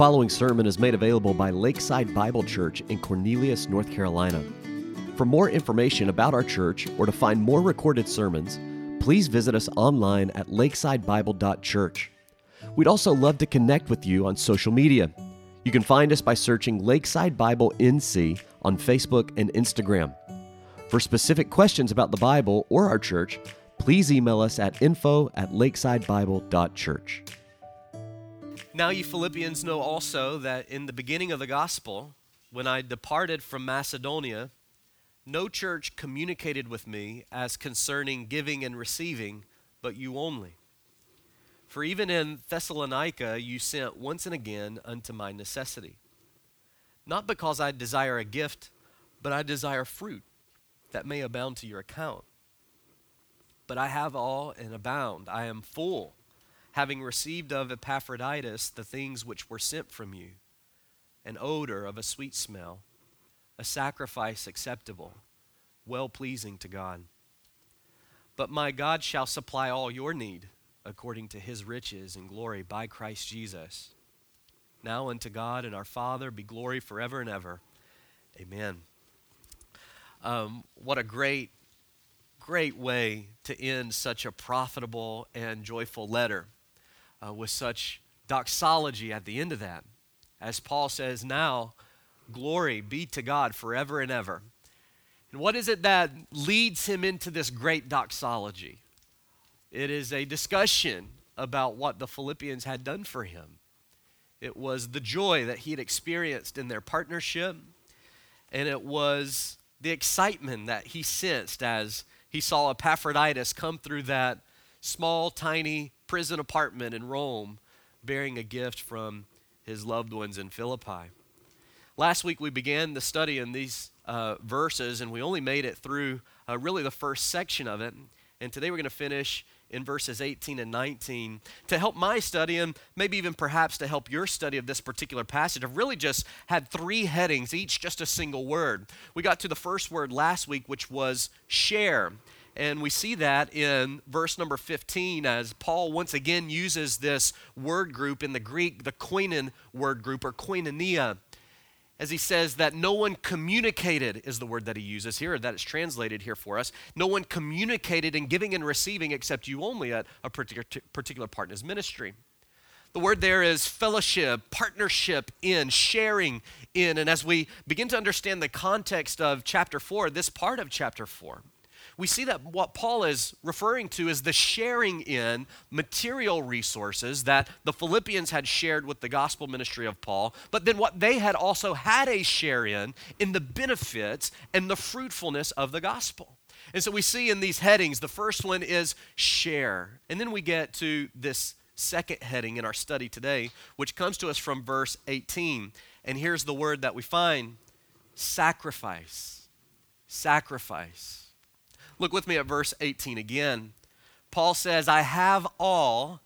following sermon is made available by Lakeside Bible Church in Cornelius, North Carolina. For more information about our church or to find more recorded sermons, please visit us online at lakesidebible.church. We'd also love to connect with you on social media. You can find us by searching Lakeside Bible NC on Facebook and Instagram. For specific questions about the Bible or our church, please email us at info at lakesidebible.church. Now, you Philippians know also that in the beginning of the gospel, when I departed from Macedonia, no church communicated with me as concerning giving and receiving, but you only. For even in Thessalonica you sent once and again unto my necessity. Not because I desire a gift, but I desire fruit that may abound to your account. But I have all and abound. I am full having received of Epaphroditus the things which were sent from you an odor of a sweet smell, a sacrifice acceptable, well pleasing to God. But my God shall supply all your need according to his riches and glory by Christ Jesus. Now unto God and our Father be glory forever and ever. Amen. Um, what a great, great way to end such a profitable and joyful letter uh, with such doxology at the end of that. As Paul says, now glory be to God forever and ever. And what is it that leads him into this great doxology? It is a discussion about what the Philippians had done for him. It was the joy that he had experienced in their partnership, and it was the excitement that he sensed as he saw Epaphroditus come through that small, tiny prison apartment in Rome bearing a gift from his loved ones in Philippi. Last week we began the study in these uh, verses, and we only made it through uh, really the first section of it. And today we're going to finish in verses 18 and 19. To help my study, and maybe even perhaps to help your study of this particular passage, I've really just had three headings, each just a single word. We got to the first word last week, which was share. And we see that in verse number 15 as Paul once again uses this word group in the Greek, the koinon word group or koinonia, as he says that no one communicated is the word that he uses here, that is translated here for us. No one communicated in giving and receiving except you only at a particular, part in his ministry. The word there is fellowship, partnership in, sharing in. And as we begin to understand the context of chapter 4, this part of chapter 4, we see that what Paul is referring to is the sharing in material resources that the Philippians had shared with the gospel ministry of Paul, but then what they had also had a share in, in the benefits and the fruitfulness of the gospel. And so we see in these headings, the first one is share. And then we get to this second heading in our study today, which comes to us from verse 18. And here's the word that we find sacrifice. Sacrifice. Look with me at verse 18 again. Paul says, I have all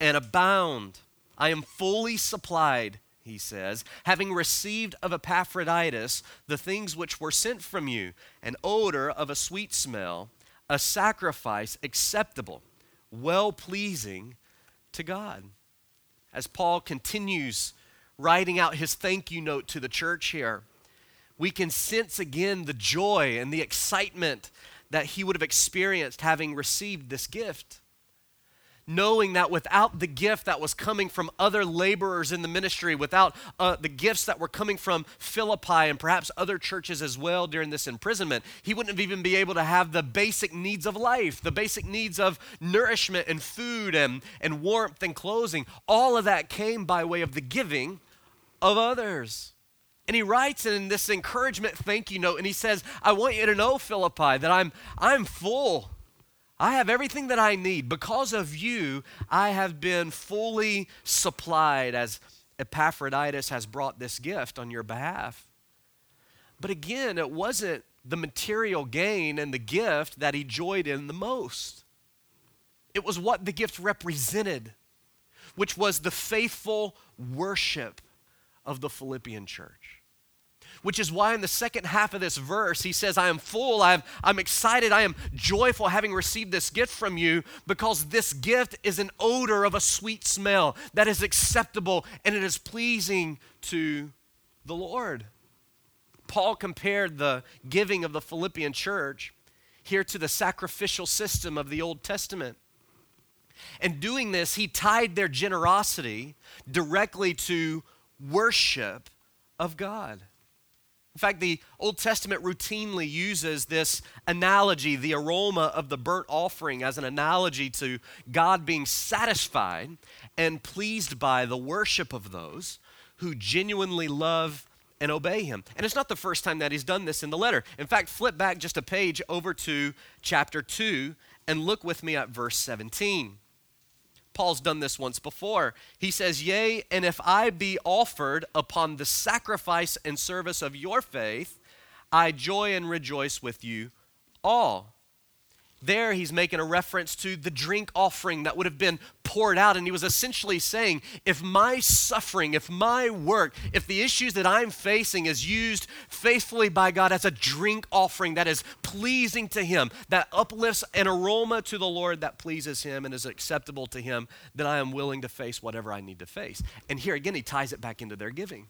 and abound. I am fully supplied, he says, having received of Epaphroditus the things which were sent from you an odor of a sweet smell, a sacrifice acceptable, well pleasing to God. As Paul continues writing out his thank you note to the church here, we can sense again the joy and the excitement that he would have experienced having received this gift. Knowing that without the gift that was coming from other laborers in the ministry, without uh, the gifts that were coming from Philippi and perhaps other churches as well during this imprisonment, he wouldn't have even be able to have the basic needs of life, the basic needs of nourishment and food and, and warmth and clothing. All of that came by way of the giving of others. And he writes in this encouragement thank you note, and he says, I want you to know, Philippi, that I'm, I'm full. I have everything that I need. Because of you, I have been fully supplied as Epaphroditus has brought this gift on your behalf. But again, it wasn't the material gain and the gift that he joyed in the most. It was what the gift represented, which was the faithful worship of the Philippian church which is why in the second half of this verse, he says, I am full, I am, I'm excited, I am joyful having received this gift from you, because this gift is an odor of a sweet smell that is acceptable and it is pleasing to the Lord. Paul compared the giving of the Philippian church here to the sacrificial system of the Old Testament. And doing this, he tied their generosity directly to worship of God. In fact, the Old Testament routinely uses this analogy, the aroma of the burnt offering, as an analogy to God being satisfied and pleased by the worship of those who genuinely love and obey him. And it's not the first time that he's done this in the letter. In fact, flip back just a page over to chapter 2 and look with me at verse 17. Paul's done this once before. He says, Yea, and if I be offered upon the sacrifice and service of your faith, I joy and rejoice with you all. There, he's making a reference to the drink offering that would have been poured out. And he was essentially saying, if my suffering, if my work, if the issues that I'm facing is used faithfully by God as a drink offering that is pleasing to him, that uplifts an aroma to the Lord that pleases him and is acceptable to him, then I am willing to face whatever I need to face. And here again, he ties it back into their giving.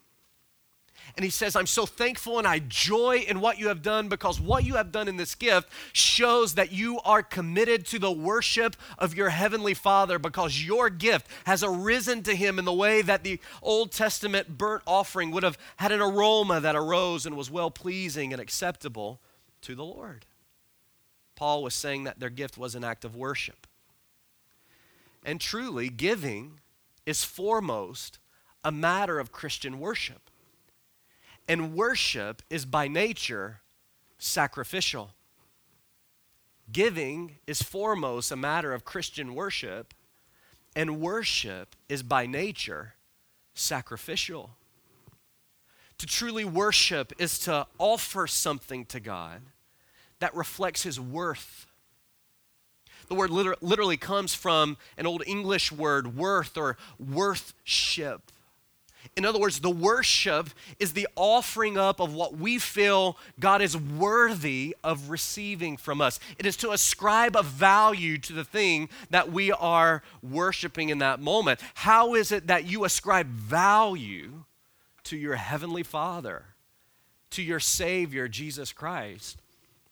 And he says, I'm so thankful and I joy in what you have done because what you have done in this gift shows that you are committed to the worship of your heavenly Father because your gift has arisen to him in the way that the Old Testament burnt offering would have had an aroma that arose and was well pleasing and acceptable to the Lord. Paul was saying that their gift was an act of worship. And truly, giving is foremost a matter of Christian worship. And worship is by nature sacrificial. Giving is foremost a matter of Christian worship, and worship is by nature sacrificial. To truly worship is to offer something to God that reflects His worth. The word liter- literally comes from an old English word, worth or worthship. In other words, the worship is the offering up of what we feel God is worthy of receiving from us. It is to ascribe a value to the thing that we are worshiping in that moment. How is it that you ascribe value to your Heavenly Father, to your Savior, Jesus Christ,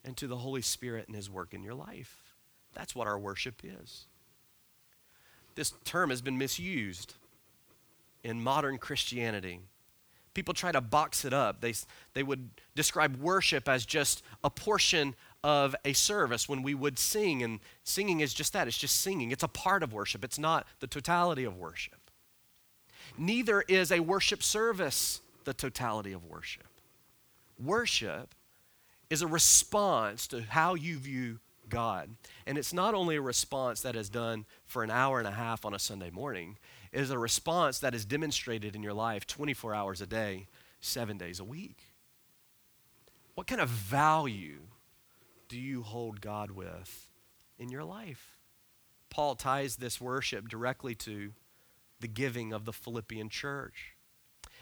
and to the Holy Spirit and His work in your life? That's what our worship is. This term has been misused in modern Christianity. People try to box it up. They, they would describe worship as just a portion of a service when we would sing, and singing is just that it's just singing. It's a part of worship, it's not the totality of worship. Neither is a worship service the totality of worship. Worship is a response to how you view God. And it's not only a response that is done for an hour and a half on a Sunday morning, is a response that is demonstrated in your life 24 hours a day, seven days a week. What kind of value do you hold God with in your life? Paul ties this worship directly to the giving of the Philippian church.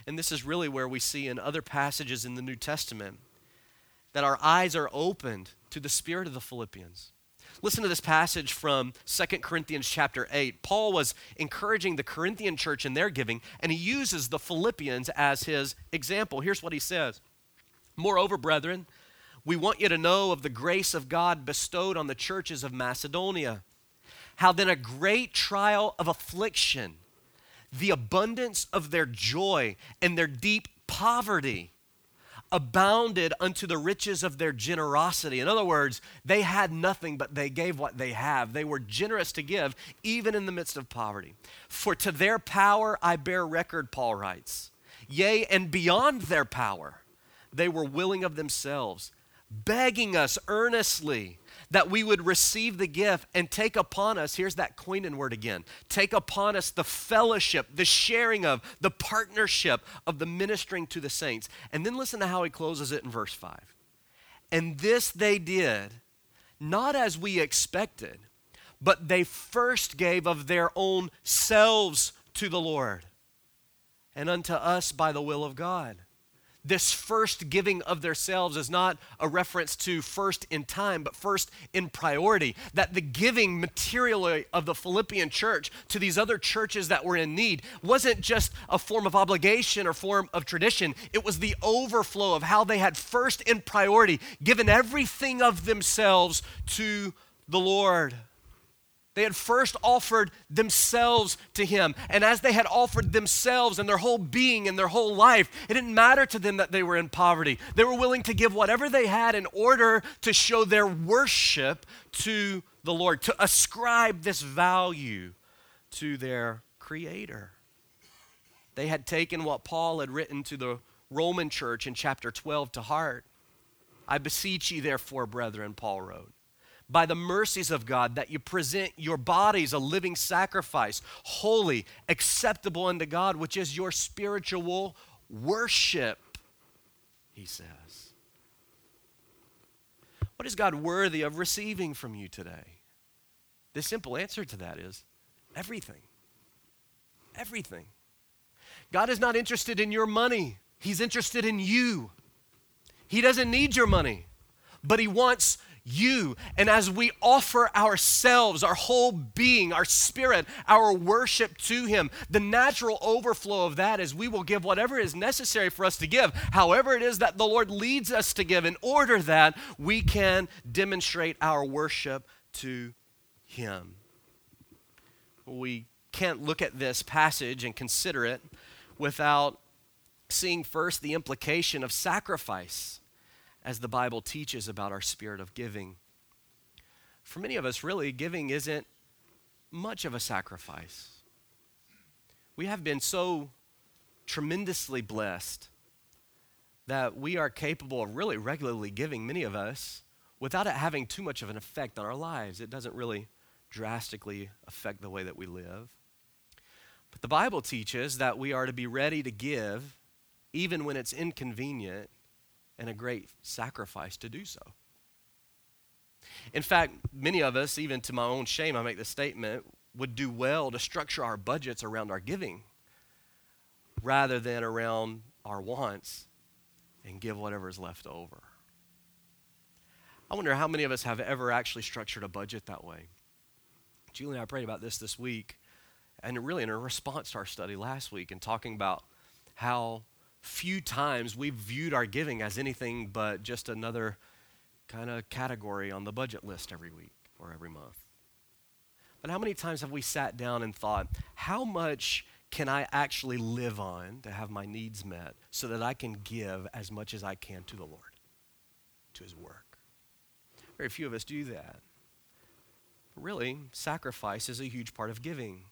And this is really where we see in other passages in the New Testament that our eyes are opened to the spirit of the Philippians. Listen to this passage from 2 Corinthians chapter 8. Paul was encouraging the Corinthian church in their giving, and he uses the Philippians as his example. Here's what he says Moreover, brethren, we want you to know of the grace of God bestowed on the churches of Macedonia. How then a great trial of affliction, the abundance of their joy, and their deep poverty abounded unto the riches of their generosity. In other words, they had nothing, but they gave what they have. They were generous to give, even in the midst of poverty. For to their power I bear record, Paul writes. Yea, and beyond their power, they were willing of themselves, begging us earnestly that we would receive the gift and take upon us, here's that koinon word again, take upon us the fellowship, the sharing of, the partnership of the ministering to the saints. And then listen to how he closes it in verse 5. And this they did, not as we expected, but they first gave of their own selves to the Lord, and unto us by the will of God this first giving of themselves is not a reference to first in time, but first in priority. That the giving materially of the Philippian church to these other churches that were in need wasn't just a form of obligation or form of tradition, it was the overflow of how they had first in priority given everything of themselves to the Lord. They had first offered themselves to him. And as they had offered themselves and their whole being and their whole life, it didn't matter to them that they were in poverty. They were willing to give whatever they had in order to show their worship to the Lord, to ascribe this value to their Creator. They had taken what Paul had written to the Roman church in chapter 12 to heart. I beseech you, therefore, brethren, Paul wrote by the mercies of God that you present your bodies a living sacrifice, holy, acceptable unto God, which is your spiritual worship, he says. What is God worthy of receiving from you today? The simple answer to that is everything. Everything. God is not interested in your money, He's interested in you. He doesn't need your money, but He wants you. And as we offer ourselves, our whole being, our spirit, our worship to Him, the natural overflow of that is we will give whatever is necessary for us to give, however it is that the Lord leads us to give, in order that we can demonstrate our worship to Him. We can't look at this passage and consider it without seeing first the implication of sacrifice as the Bible teaches about our spirit of giving. For many of us, really, giving isn't much of a sacrifice. We have been so tremendously blessed that we are capable of really regularly giving, many of us, without it having too much of an effect on our lives. It doesn't really drastically affect the way that we live. But the Bible teaches that we are to be ready to give even when it's inconvenient and a great sacrifice to do so. In fact, many of us, even to my own shame, I make the statement, would do well to structure our budgets around our giving rather than around our wants and give whatever is left over. I wonder how many of us have ever actually structured a budget that way. Julie and I prayed about this this week, and really in a response to our study last week, and talking about how few times we've viewed our giving as anything but just another kind of category on the budget list every week or every month. But how many times have we sat down and thought, how much can I actually live on to have my needs met so that I can give as much as I can to the Lord, to His work? Very few of us do that. But Really, sacrifice is a huge part of giving,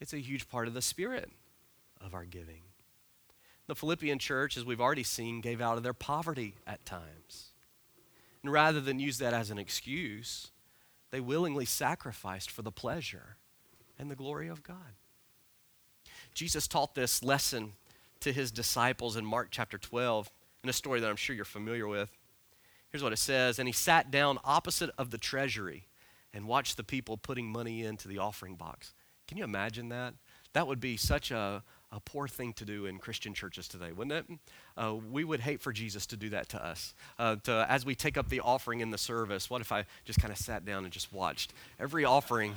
it's a huge part of the spirit of our giving. The Philippian church, as we've already seen, gave out of their poverty at times. And rather than use that as an excuse, they willingly sacrificed for the pleasure and the glory of God. Jesus taught this lesson to his disciples in Mark chapter 12 in a story that I'm sure you're familiar with. Here's what it says And he sat down opposite of the treasury and watched the people putting money into the offering box. Can you imagine that? That would be such a, a poor thing to do in Christian churches today, wouldn't it? Uh, we would hate for Jesus to do that to us. Uh, to, as we take up the offering in the service, what if I just kind of sat down and just watched every offering?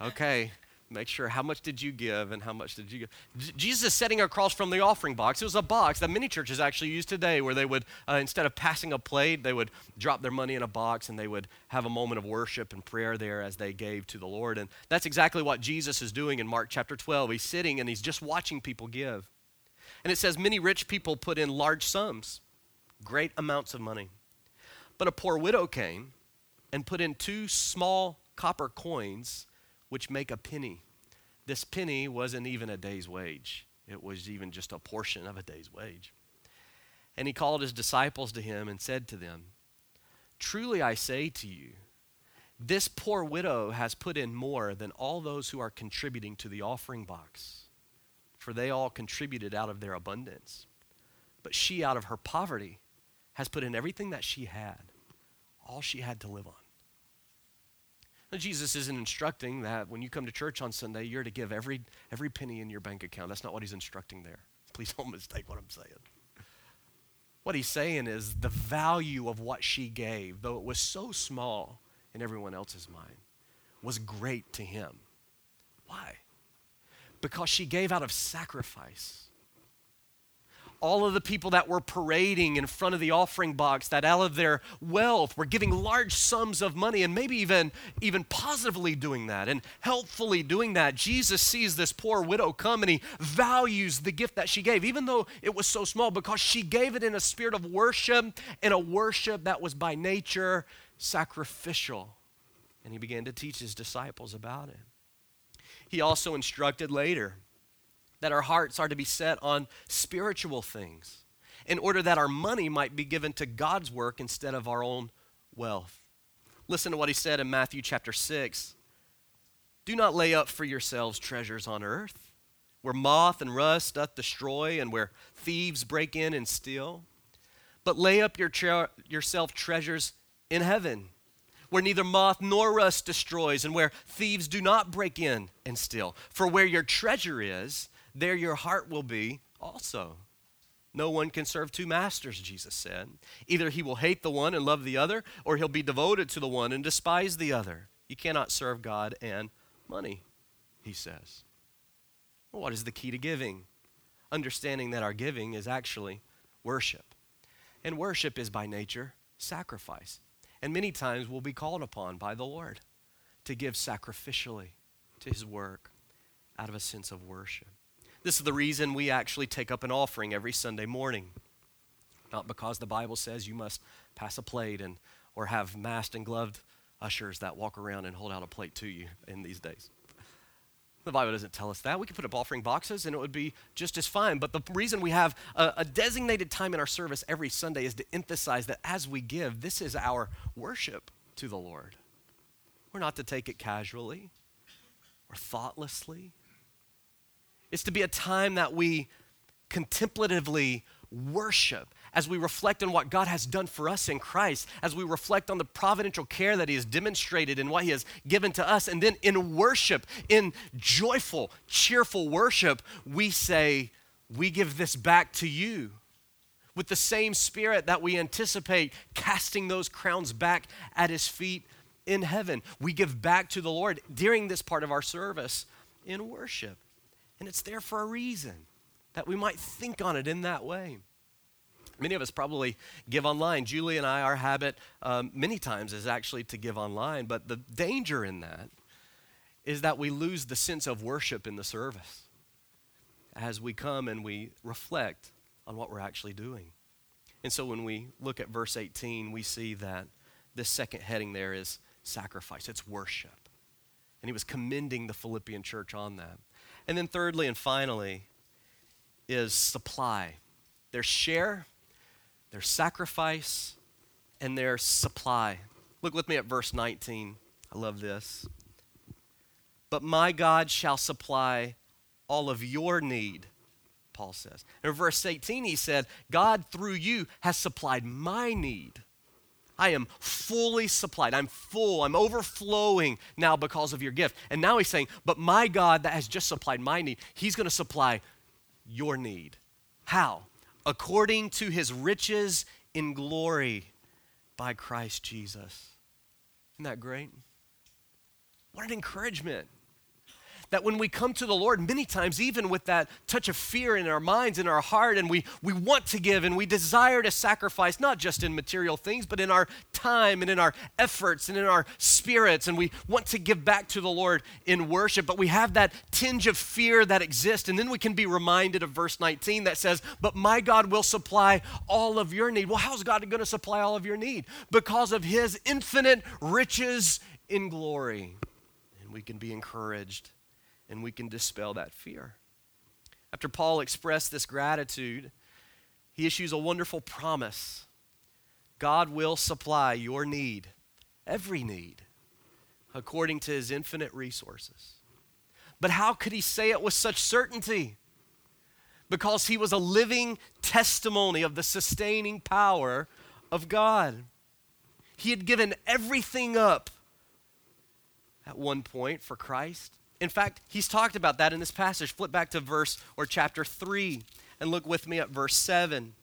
Okay, Make sure how much did you give and how much did you give. Jesus is sitting across from the offering box. It was a box that many churches actually use today where they would, uh, instead of passing a plate, they would drop their money in a box and they would have a moment of worship and prayer there as they gave to the Lord. And that's exactly what Jesus is doing in Mark chapter 12. He's sitting and he's just watching people give. And it says, Many rich people put in large sums, great amounts of money. But a poor widow came and put in two small copper coins which make a penny. This penny wasn't even a day's wage, it was even just a portion of a day's wage. And he called his disciples to him and said to them, Truly I say to you, this poor widow has put in more than all those who are contributing to the offering box, for they all contributed out of their abundance. But she, out of her poverty, has put in everything that she had, all she had to live on. Jesus isn't instructing that when you come to church on Sunday, you're to give every, every penny in your bank account. That's not what he's instructing there. Please don't mistake what I'm saying. What he's saying is the value of what she gave, though it was so small in everyone else's mind, was great to him. Why? Because she gave out of sacrifice all of the people that were parading in front of the offering box that out of their wealth were giving large sums of money and maybe even even positively doing that and helpfully doing that. Jesus sees this poor widow come and he values the gift that she gave even though it was so small because she gave it in a spirit of worship in a worship that was by nature sacrificial. And he began to teach his disciples about it. He also instructed later that our hearts are to be set on spiritual things in order that our money might be given to God's work instead of our own wealth. Listen to what he said in Matthew chapter 6. Do not lay up for yourselves treasures on earth, where moth and rust doth destroy, and where thieves break in and steal. But lay up your tre- yourself treasures in heaven, where neither moth nor rust destroys, and where thieves do not break in and steal. For where your treasure is, there your heart will be also. No one can serve two masters, Jesus said. Either he will hate the one and love the other, or he'll be devoted to the one and despise the other. You cannot serve God and money, he says. Well, what is the key to giving? Understanding that our giving is actually worship. And worship is by nature sacrifice. And many times we'll be called upon by the Lord to give sacrificially to his work out of a sense of worship. This is the reason we actually take up an offering every Sunday morning. Not because the Bible says you must pass a plate and or have masked and gloved ushers that walk around and hold out a plate to you in these days. The Bible doesn't tell us that. We could put up offering boxes and it would be just as fine. But the reason we have a, a, designated time in our service every Sunday is to emphasize that as we give, this is our worship to the Lord. We're not to take it casually or thoughtlessly it's to be a time that we contemplatively worship as we reflect on what God has done for us in Christ, as we reflect on the providential care that He has demonstrated and what He has given to us. And then in worship, in joyful, cheerful worship, we say, We give this back to you. With the same spirit that we anticipate casting those crowns back at His feet in heaven, we give back to the Lord during this part of our service in worship. And it's there for a reason, that we might think on it in that way. Many of us probably give online. Julie and I, our habit um, many times is actually to give online, but the danger in that is that we lose the sense of worship in the service as we come and we reflect on what we're actually doing. And so when we look at verse 18, we see that this second heading there is sacrifice, it's worship. And he was commending the Philippian church on that. And then, thirdly and finally, is supply their share, their sacrifice, and their supply. Look with me at verse 19. I love this. But my God shall supply all of your need, Paul says. In verse 18, he said, God through you has supplied my need. I am fully supplied. I'm full. I'm overflowing now because of your gift. And now he's saying, But my God that has just supplied my need, he's going to supply your need. How? According to his riches in glory by Christ Jesus. Isn't that great? What an encouragement that when we come to the Lord, many times, even with that touch of fear in our minds, in our heart, and we, we want to give and we desire to sacrifice, not just in material things, but in our time and in our efforts and in our spirits, and we want to give back to the Lord in worship, but we have that tinge of fear that exists. And then we can be reminded of verse 19 that says, But my God will supply all of your need. Well, how's God going to supply all of your need? Because of his infinite riches in glory. And we can be encouraged and we can dispel that fear. After Paul expressed this gratitude, he issues a wonderful promise God will supply your need, every need, according to his infinite resources. But how could he say it with such certainty? Because he was a living testimony of the sustaining power of God. He had given everything up at one point for Christ. In fact, he's talked about that in this passage. Flip back to verse or chapter 3 and look with me at verse 7.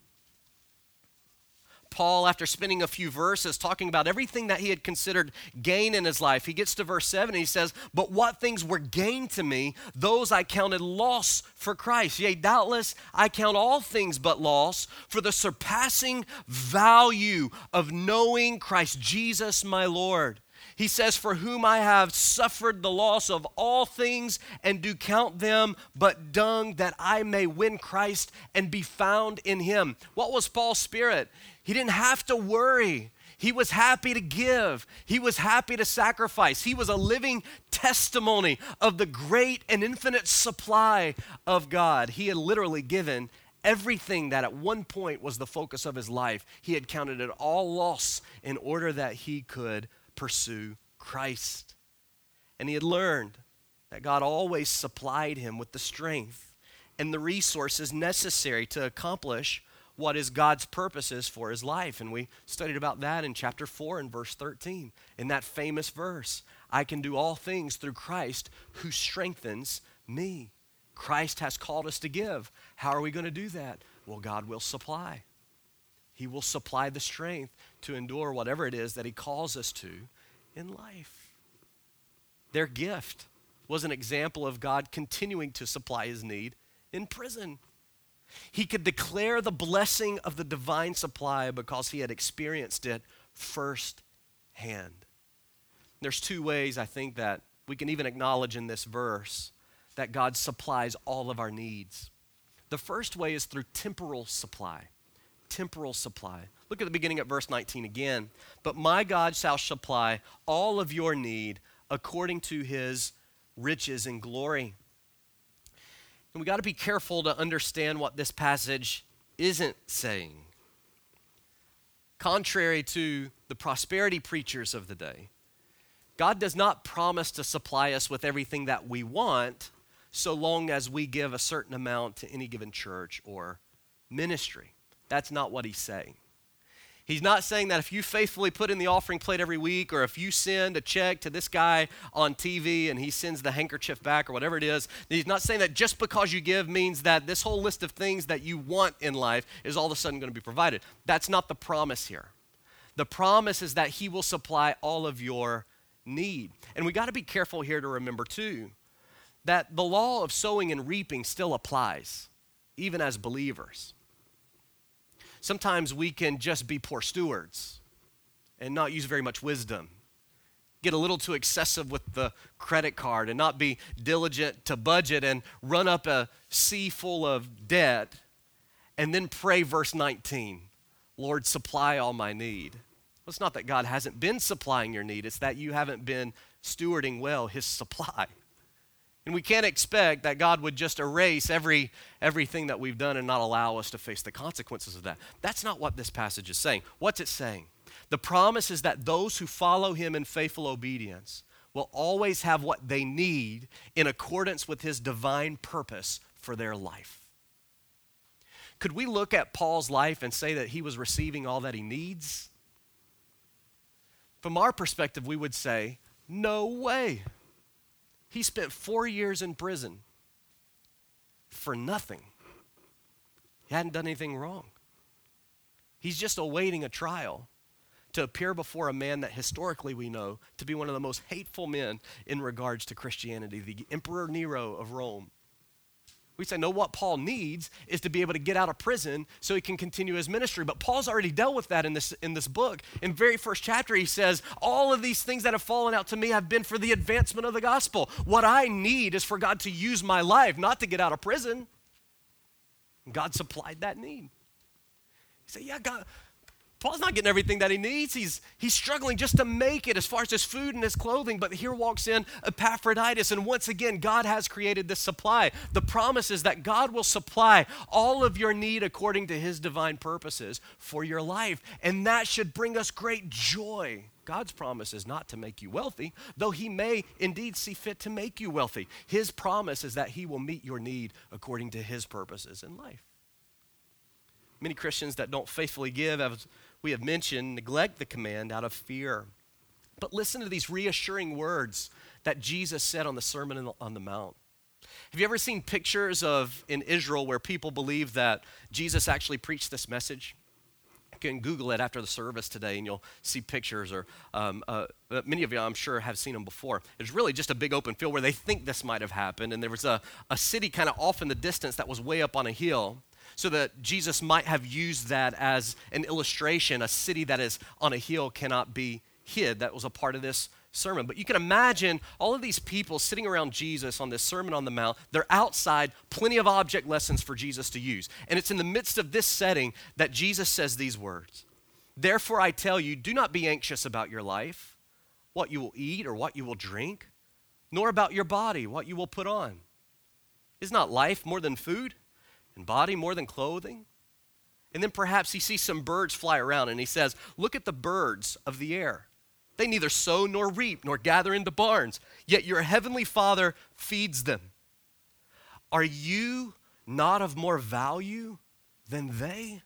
Paul, after spending a few verses talking about everything that he had considered gain in his life, he gets to verse 7 and he says, But what things were gain to me, those I counted loss for Christ. Yea, doubtless I count all things but loss for the surpassing value of knowing Christ Jesus my Lord he says, For whom I have suffered the loss of all things, and do count them but dung, that I may win Christ and be found in him. What was Paul's spirit? He didn't have to worry. He was happy to give. He was happy to sacrifice. He was a living testimony of the great and infinite supply of God. He had literally given everything that at one point was the focus of his life. He had counted it all loss in order that he could pursue Christ. And he had learned that God always supplied him with the strength and the resources necessary to accomplish what is God's purposes for his life. And we studied about that in chapter 4 and verse 13, in that famous verse I can do all things through Christ who strengthens me. Christ has called us to give. How are we going to do that? Well, God will supply. He will supply the strength to endure whatever it is that He calls us to in life. Their gift was an example of God continuing to supply His need in prison. He could declare the blessing of the divine supply because he had experienced it firsthand. There's two ways I think that we can even acknowledge in this verse that God supplies all of our needs. The first way is through temporal supply temporal supply. Look at the beginning of verse 19 again. But my God shall supply all of your need according to his riches and glory. And we got to be careful to understand what this passage isn't saying. Contrary to the prosperity preachers of the day, God does not promise to supply us with everything that we want so long as we give a certain amount to any given church or ministry. That's not what he's saying. He's not saying that if you faithfully put in the offering plate every week, or if you send a check to this guy on TV and he sends the handkerchief back, or whatever it is, he's not saying that just because you give means that this whole list of things that you want in life is all of a sudden going to be provided. That's not the promise here. The promise is that he will supply all of your need. And we got to be careful here to remember, too, that the law of sowing and reaping still applies, even as believers sometimes we can just be poor stewards and not use very much wisdom. Get a little too excessive with the credit card and not be diligent to budget and run up a sea full of debt and then pray verse 19 Lord, supply all my need. Well, it's not that God hasn't been supplying your need, it's that you haven't been stewarding well his supply. And we can't expect that God would just erase every, everything that we've done and not allow us to face the consequences of that. That's not what this passage is saying. What's it saying? The promise is that those who follow him in faithful obedience will always have what they need in accordance with his divine purpose for their life. Could we look at Paul's life and say that he was receiving all that he needs? From our perspective, we would say, no way. He spent four years in prison for nothing. He hadn't done anything wrong. He's just awaiting a trial to appear before a man that historically we know to be one of the most hateful men in regards to Christianity, the Emperor Nero of Rome. We say, no, what Paul needs is to be able to get out of prison so he can continue his ministry. But Paul's already dealt with that in this, in this book. In very first chapter, he says, All of these things that have fallen out to me have been for the advancement of the gospel. What I need is for God to use my life, not to get out of prison. God supplied that need. He say, Yeah, God, Paul's not getting everything that he needs. He's, he's struggling just to make it as far as his food and his clothing. But here walks in Epaphroditus. And once again, God has created this supply. The promise is that God will supply all of your need according to his divine purposes for your life. And that should bring us great joy. God's promise is not to make you wealthy, though he may indeed see fit to make you wealthy. His promise is that he will meet your need according to his purposes in life. Many Christians that don't faithfully give, as we have mentioned, neglect the command out of fear. But listen to these reassuring words that Jesus said on the Sermon on the Mount. Have you ever seen pictures of in Israel where people believe that Jesus actually preached this message? You can Google it after the service today and you'll see pictures, or um, uh, uh, many of you, I'm sure, have seen them before. It's really just a big open field where they think this might have happened. And there was a, a city kind of off in the distance that was way up on a hill so that Jesus might have used that as an illustration. A city that is on a hill cannot be hid. That was a part of this sermon. But you can imagine all of these people sitting around Jesus on this Sermon on the Mount. They're outside, plenty of object lessons for Jesus to use. And it's in the midst of this setting that Jesus says these words Therefore, I tell you, do not be anxious about your life, what you will eat or what you will drink, nor about your body, what you will put on. Is not life more than food, and body more than clothing? And then perhaps he sees some birds fly around and he says, Look at the birds of the air. They neither sow nor reap nor gather into barns, yet your heavenly Father feeds them. Are you not of more value than they?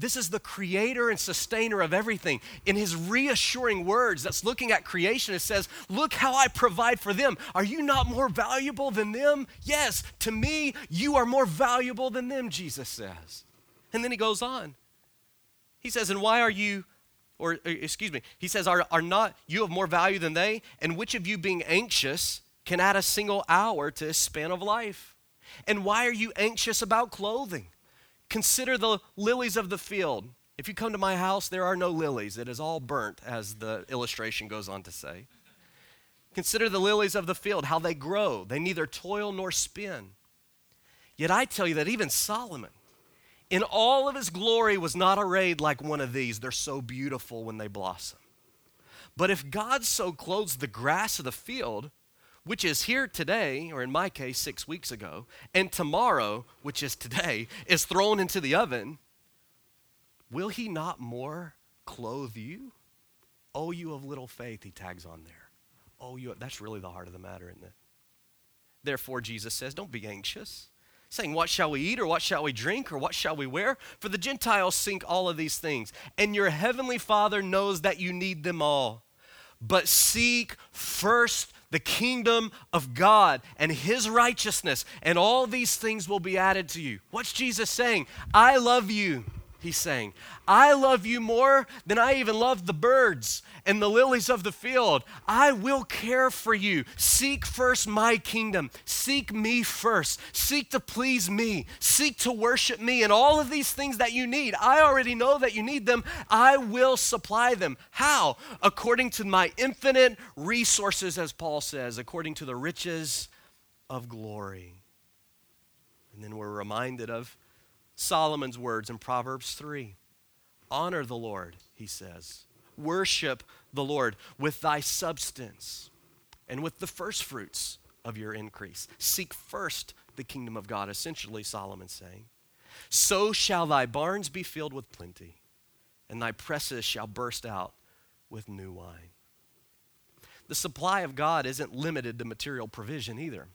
This is the creator and sustainer of everything. In his reassuring words, that's looking at creation, it says, Look how I provide for them. Are you not more valuable than them? Yes, to me, you are more valuable than them, Jesus says. And then he goes on. He says, And why are you or uh, excuse me, he says, are, are not you of more value than they? And which of you being anxious can add a single hour to his span of life? And why are you anxious about clothing? Consider the lilies of the field. If you come to my house, there are no lilies. It is all burnt, as the illustration goes on to say. Consider the lilies of the field, how they grow. They neither toil nor spin. Yet I tell you that even Solomon, in all of his glory was not arrayed like one of these. They're so beautiful when they blossom. But if God so clothes the grass of the field, which is here today, or in my case, six weeks ago, and tomorrow, which is today, is thrown into the oven, will he not more clothe you? Oh, you of little faith, he tags on there. Oh, you, that's really the heart of the matter, isn't it? Therefore, Jesus says, don't be anxious saying, What shall we eat, or what shall we drink, or what shall we wear? For the Gentiles seek all of these things, and your heavenly Father knows that you need them all. But seek first the kingdom of God and his righteousness, and all these things will be added to you. What's Jesus saying? I love you he's saying. I love you more than I even love the birds and the lilies of the field. I will care for you. Seek first my kingdom. Seek me first. Seek to please me. Seek to worship me. And all of these things that you need, I already know that you need them. I will supply them. How? According to my infinite resources, as Paul says, according to the riches of glory. And then we're reminded of Solomon's words in Proverbs 3. Honor the Lord, he says. Worship the Lord with thy substance and with the first fruits of your increase. Seek first the kingdom of God, essentially, Solomon's saying. So shall thy barns be filled with plenty, and thy presses shall burst out with new wine. The supply of God isn't limited to material provision either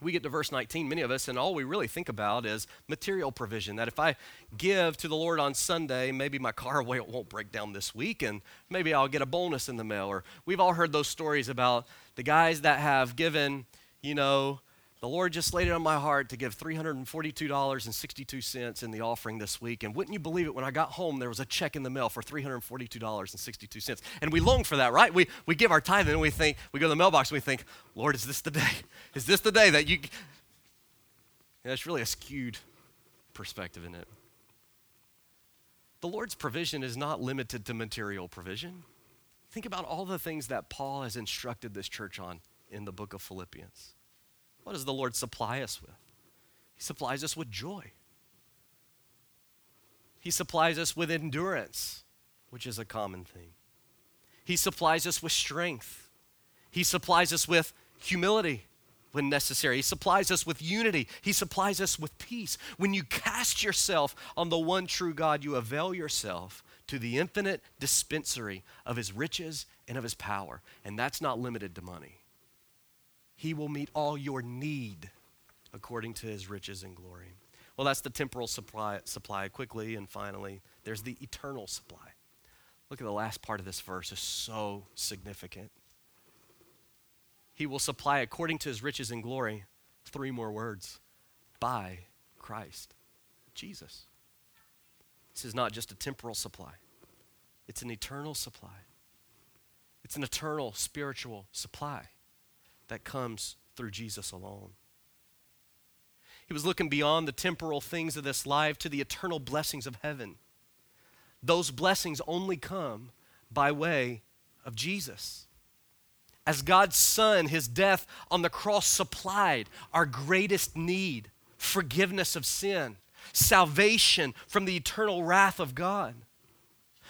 we get to verse 19, many of us, and all we really think about is material provision. That if I give to the Lord on Sunday, maybe my car won't break down this week, and maybe I'll get a bonus in the mail. Or we've all heard those stories about the guys that have given, you know, the Lord just laid it on my heart to give $342.62 in the offering this week. And wouldn't you believe it, when I got home, there was a check in the mail for $342.62. And we long for that, right? We, we give our tithe and we think, we go to the mailbox and we think, Lord, is this the day? Is this the day that you. Yeah, it's really a skewed perspective in it. The Lord's provision is not limited to material provision. Think about all the things that Paul has instructed this church on in the book of Philippians. What does the Lord supply us with? He supplies us with joy. He supplies us with endurance, which is a common thing. He supplies us with strength. He supplies us with humility when necessary. He supplies us with unity. He supplies us with peace. When you cast yourself on the one true God, you avail yourself to the infinite dispensary of his riches and of his power. And that's not limited to money. He will meet all your need according to his riches and glory. Well, that's the temporal supply, supply quickly. And finally, there's the eternal supply. Look at the last part of this verse, is so significant. He will supply according to his riches and glory. Three more words by Christ, Jesus. This is not just a temporal supply, it's an eternal supply. It's an eternal spiritual supply that comes through Jesus alone. He was looking beyond the temporal things of this life to the eternal blessings of heaven. Those blessings only come by way of Jesus. As God's Son, his death on the cross supplied our greatest need forgiveness of sin, salvation from the eternal wrath of God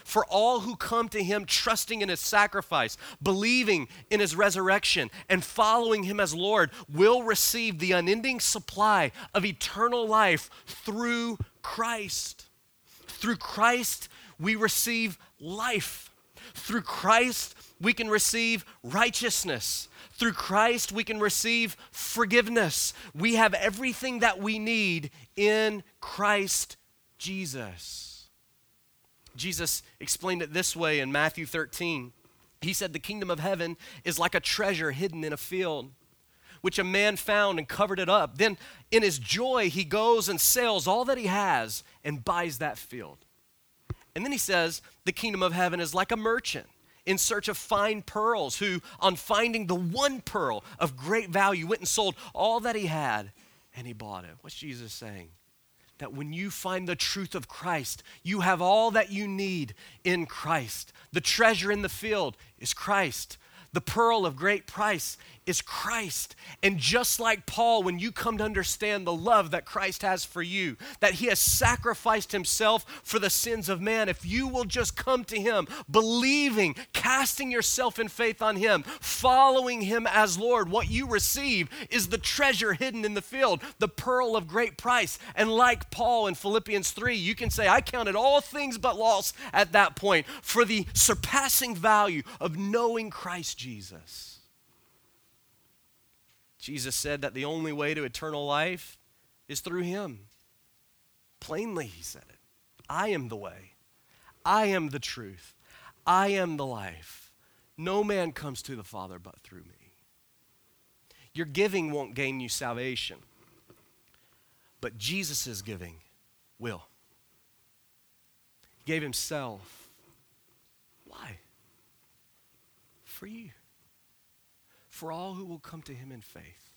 for all who come to him trusting in his sacrifice, believing in his resurrection, and following him as Lord will receive the unending supply of eternal life through Christ. Through Christ, we receive life. Through Christ, we can receive righteousness. Through Christ, we can receive forgiveness. We have everything that we need in Christ Jesus. Jesus explained it this way in Matthew 13. He said, The kingdom of heaven is like a treasure hidden in a field, which a man found and covered it up. Then, in his joy, he goes and sells all that he has and buys that field. And then he says, The kingdom of heaven is like a merchant in search of fine pearls, who, on finding the one pearl of great value, went and sold all that he had and he bought it. What's Jesus saying? That when you find the truth of Christ, you have all that you need in Christ. The treasure in the field is Christ. The pearl of great price is Christ. And just like Paul, when you come to understand the love that Christ has for you, that he has sacrificed himself for the sins of man, if you will just come to him, believing, casting yourself in faith on him, following him as Lord, what you receive is the treasure hidden in the field, the pearl of great price. And like Paul in Philippians 3, you can say, I counted all things but loss at that point for the surpassing value of knowing Christ Jesus. Jesus said that the only way to eternal life is through him. Plainly, he said it. I am the way. I am the truth. I am the life. No man comes to the Father but through me. Your giving won't gain you salvation, but Jesus' giving will. He gave himself. Why? For you for all who will come to him in faith,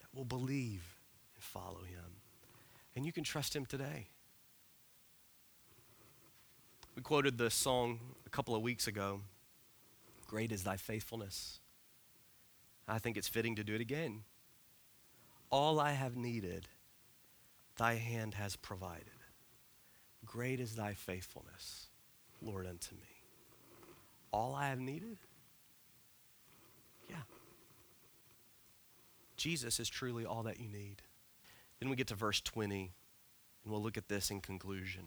that will believe and follow him. And you can trust him today. We quoted the song a couple of weeks ago Great is thy faithfulness. I think it's fitting to do it again. All I have needed, thy hand has provided. Great is thy faithfulness, Lord, unto me. All I have needed, Jesus is truly all that you need. Then we get to verse 20, and we'll look at this in conclusion.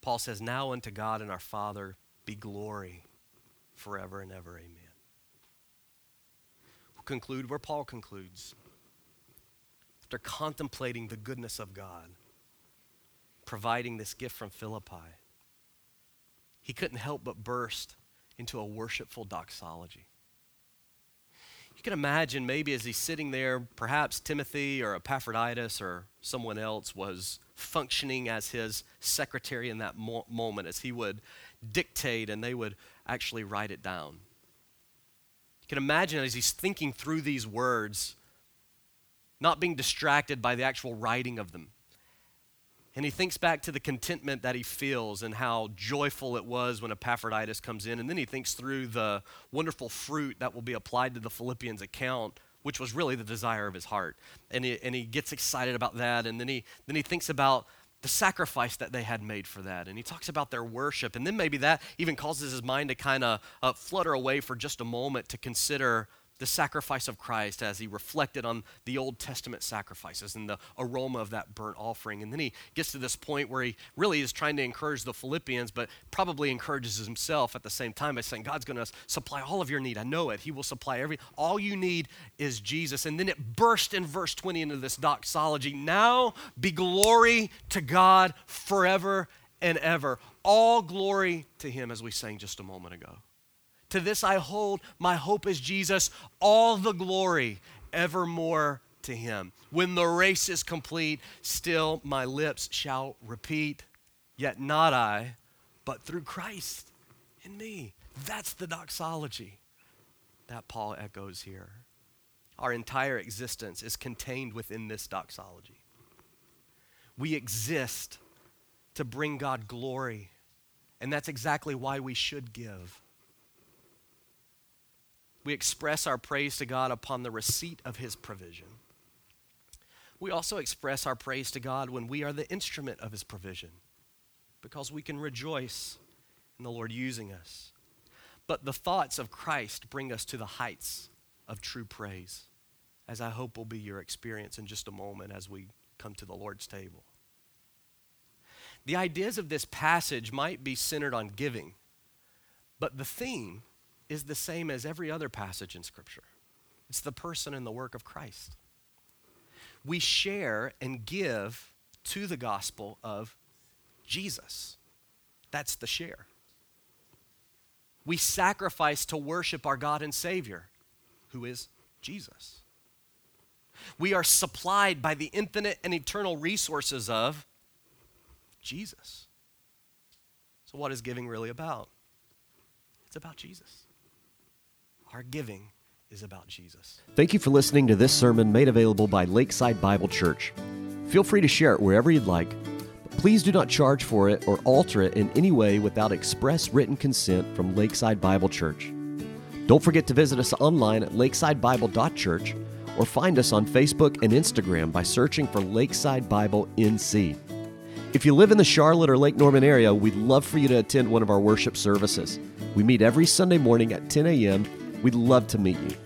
Paul says, Now unto God and our Father be glory forever and ever. Amen. We'll conclude where Paul concludes. After contemplating the goodness of God, providing this gift from Philippi, he couldn't help but burst into a worshipful doxology. You can imagine maybe as he's sitting there, perhaps Timothy or Epaphroditus or someone else was functioning as his secretary in that mo- moment as he would dictate and they would actually write it down. You can imagine as he's thinking through these words, not being distracted by the actual writing of them, and he thinks back to the contentment that he feels and how joyful it was when Epaphroditus comes in. And then he thinks through the wonderful fruit that will be applied to the Philippians account, which was really the desire of his heart. And he, and he gets excited about that. And then he, then he thinks about the sacrifice that they had made for that. And he talks about their worship. And then maybe that even causes his mind to kind of uh, flutter away for just a moment to consider the sacrifice of Christ as he reflected on the Old Testament sacrifices and the aroma of that burnt offering. And then he gets to this point where he really is trying to encourage the Philippians, but probably encourages himself at the same time by saying, God's going to supply all of your need. I know it. He will supply every, all you need is Jesus. And then it burst in verse 20 into this doxology. Now be glory to God forever and ever. All glory to him, as we sang just a moment ago. To this I hold. My hope is Jesus. All the glory evermore. to him. When the race is complete, still my lips shall repeat, yet not I, but through Christ in me. That's the doxology that Paul echoes here. Our entire existence is contained within this doxology. We exist to bring God glory, and that's exactly why we should give. We express our praise to God upon the receipt of His provision. We also express our praise to God when we are the instrument of His provision because we can rejoice in the Lord using us. But the thoughts of Christ bring us to the heights of true praise, as I hope will be your experience in just a moment as we come to the Lord's table. The ideas of this passage might be centered on giving, but the theme is the same as every other passage in Scripture it's the person and the work of Christ. We share and give to the gospel of Jesus. That's the share. We sacrifice to worship our God and Savior, who is Jesus. We are supplied by the infinite and eternal resources of Jesus. So, what is giving really about? It's about Jesus. Our giving is about Jesus. Thank you for listening to this sermon made available by Lakeside Bible Church. Feel free to share it wherever you'd like. But please do not charge for it or alter it in any way without express written consent from Lakeside Bible Church. Don't forget to visit us online at lakesidebible.church or find us on Facebook and Instagram by searching for Lakeside Bible NC. If you live in the Charlotte or Lake Norman area, we'd love for you to attend one of our worship services. We meet every Sunday morning at 10 a.m. We'd love to meet you.